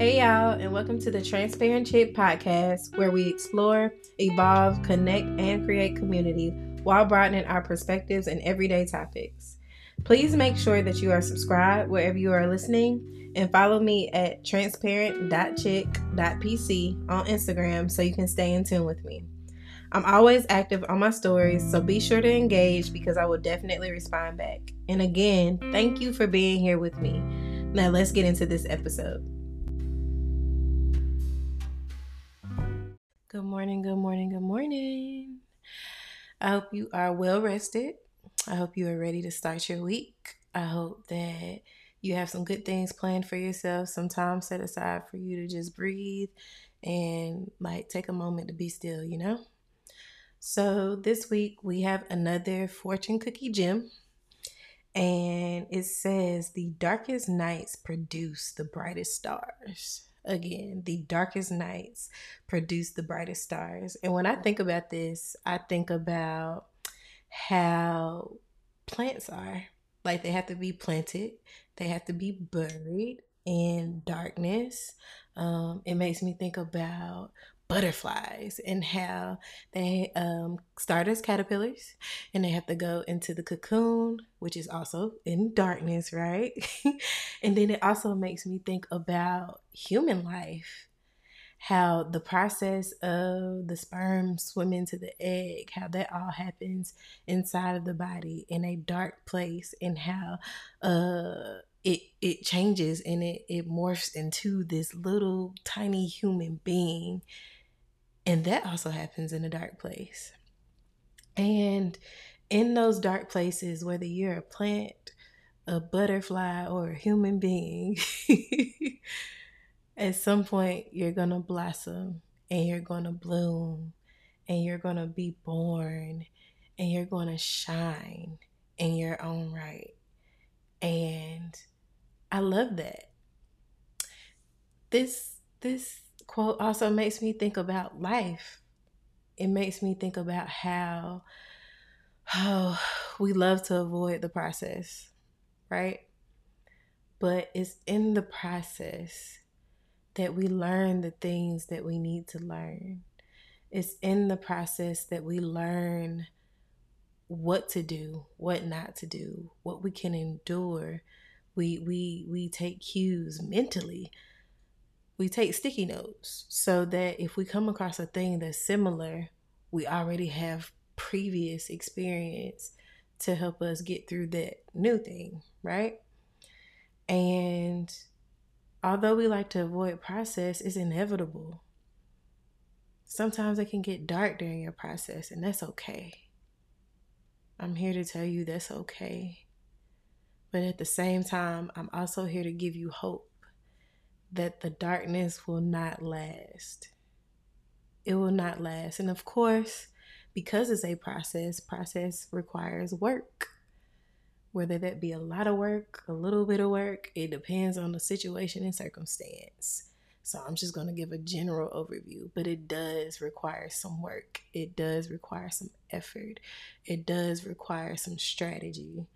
Hey, y'all, and welcome to the Transparent Chick podcast, where we explore, evolve, connect, and create community while broadening our perspectives and everyday topics. Please make sure that you are subscribed wherever you are listening and follow me at transparent.chick.pc on Instagram so you can stay in tune with me. I'm always active on my stories, so be sure to engage because I will definitely respond back. And again, thank you for being here with me. Now, let's get into this episode. Good morning, good morning, good morning. I hope you are well rested. I hope you are ready to start your week. I hope that you have some good things planned for yourself, some time set aside for you to just breathe and like take a moment to be still, you know? So, this week we have another fortune cookie gem, and it says, The darkest nights produce the brightest stars again, the darkest nights produce the brightest stars. And when I think about this, I think about how plants are. Like they have to be planted, they have to be buried in darkness. Um, it makes me think about butterflies and how they um, start as caterpillars and they have to go into the cocoon, which is also in darkness, right? and then it also makes me think about human life how the process of the sperm swimming to the egg, how that all happens inside of the body in a dark place, and how uh, it it changes and it, it morphs into this little tiny human being and that also happens in a dark place. And in those dark places, whether you're a plant, a butterfly, or a human being, at some point you're going to blossom and you're going to bloom and you're going to be born and you're going to shine in your own right. And I love that. This this quote also makes me think about life. It makes me think about how oh, we love to avoid the process, right? But it's in the process that we learn the things that we need to learn. It's in the process that we learn what to do, what not to do, what we can endure. We we we take cues mentally we take sticky notes so that if we come across a thing that's similar, we already have previous experience to help us get through that new thing, right? And although we like to avoid process, it's inevitable. Sometimes it can get dark during your process, and that's okay. I'm here to tell you that's okay. But at the same time, I'm also here to give you hope that the darkness will not last. It will not last. And of course, because it's a process, process requires work. Whether that be a lot of work, a little bit of work, it depends on the situation and circumstance. So I'm just going to give a general overview, but it does require some work. It does require some effort. It does require some strategy.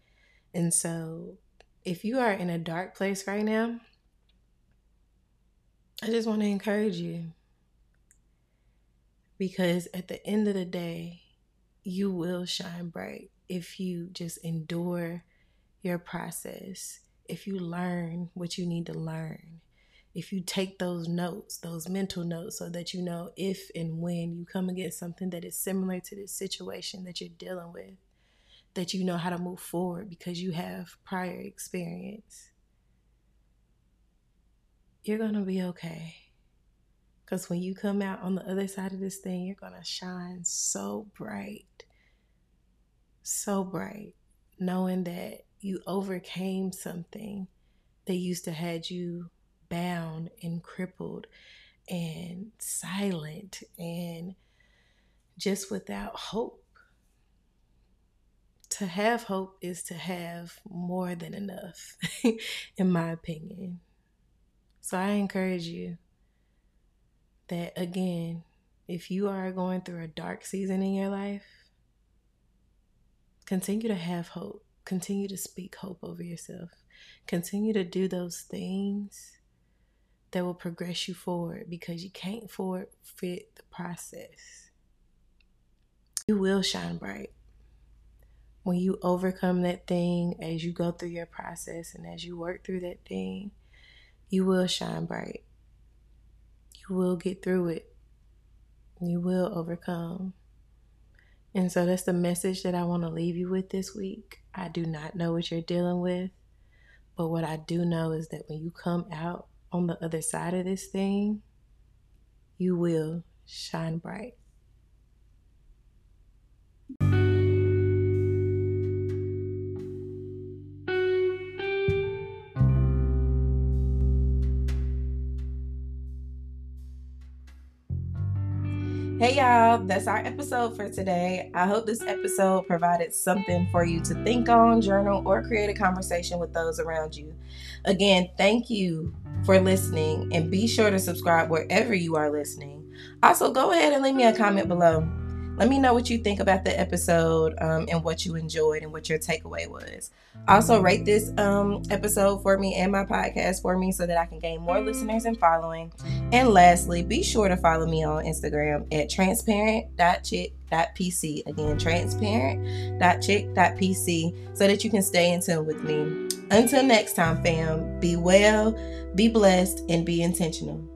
And so if you are in a dark place right now, I just want to encourage you. Because at the end of the day, you will shine bright if you just endure your process, if you learn what you need to learn, if you take those notes, those mental notes, so that you know if and when you come against something that is similar to this situation that you're dealing with, that you know how to move forward because you have prior experience you're going to be okay. Because when you come out on the other side of this thing, you're going to shine so bright. So bright. Knowing that you overcame something that used to had you bound and crippled and silent and just without hope. To have hope is to have more than enough, in my opinion. So I encourage you that again, if you are going through a dark season in your life, continue to have hope. Continue to speak hope over yourself. Continue to do those things that will progress you forward because you can't forfeit the process. You will shine bright. When you overcome that thing as you go through your process and as you work through that thing, you will shine bright. You will get through it. You will overcome. And so that's the message that I want to leave you with this week. I do not know what you're dealing with, but what I do know is that when you come out on the other side of this thing, you will shine bright. Hey y'all, that's our episode for today. I hope this episode provided something for you to think on, journal, or create a conversation with those around you. Again, thank you for listening and be sure to subscribe wherever you are listening. Also, go ahead and leave me a comment below. Let me know what you think about the episode um, and what you enjoyed and what your takeaway was. Also, rate this um, episode for me and my podcast for me so that I can gain more listeners and following. And lastly, be sure to follow me on Instagram at transparent.chick.pc. Again, transparent.chick.pc so that you can stay in tune with me. Until next time, fam, be well, be blessed, and be intentional.